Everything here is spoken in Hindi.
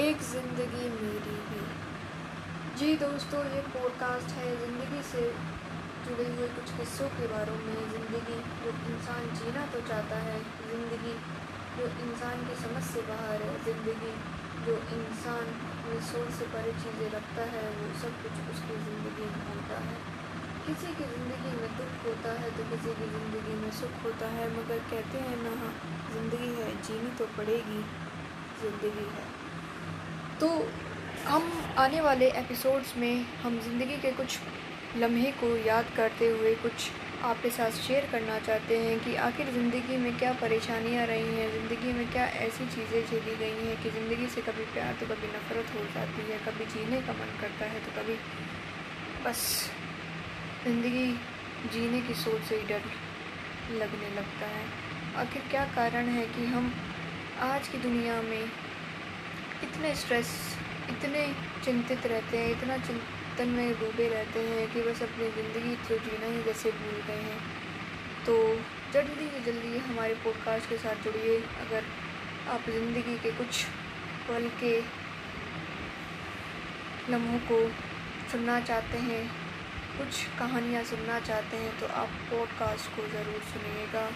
एक ज़िंदगी मेरी भी जी दोस्तों, ये पॉडकास्ट है ज़िंदगी से जुड़े हुए कुछ हिस्सों के बारे में। ज़िंदगी जो इंसान जीना तो चाहता है, ज़िंदगी जो इंसान की समझ से बाहर है, ज़िंदगी जो इंसान सोच से परे चीज़ें रखता है, वो सब कुछ उसकी ज़िंदगी में होता है। किसी की ज़िंदगी में दुख होता है तो किसी की ज़िंदगी में सुख होता है, मगर कहते हैं ना हाँ ज़िंदगी है, जीनी तो पड़ेगी, ज़िंदगी है। तो हम आने वाले एपिसोड्स में हम ज़िंदगी के कुछ लम्हे को याद करते हुए कुछ आपके साथ शेयर करना चाहते हैं कि आखिर ज़िंदगी में क्या परेशानियाँ रही हैं, ज़िंदगी में क्या ऐसी चीज़ें झेली गई हैं कि ज़िंदगी से कभी प्यार तो कभी नफ़रत हो जाती है, कभी जीने का मन करता है तो कभी बस ज़िंदगी जीने की सोच से ही डर लगने लगता है। आखिर क्या कारण है कि हम आज की दुनिया में इतने स्ट्रेस इतने चिंतित रहते हैं, इतना चिंतन में डूबे रहते हैं कि बस अपनी ज़िंदगी तो जीना ही जैसे भूल गए हैं। तो जल्दी से जल्दी हमारे पॉडकास्ट के साथ जुड़िए। अगर आप ज़िंदगी के कुछ पल के लम्हों को सुनना चाहते हैं, कुछ कहानियाँ सुनना चाहते हैं तो आप पॉडकास्ट को ज़रूर सुनिएगा।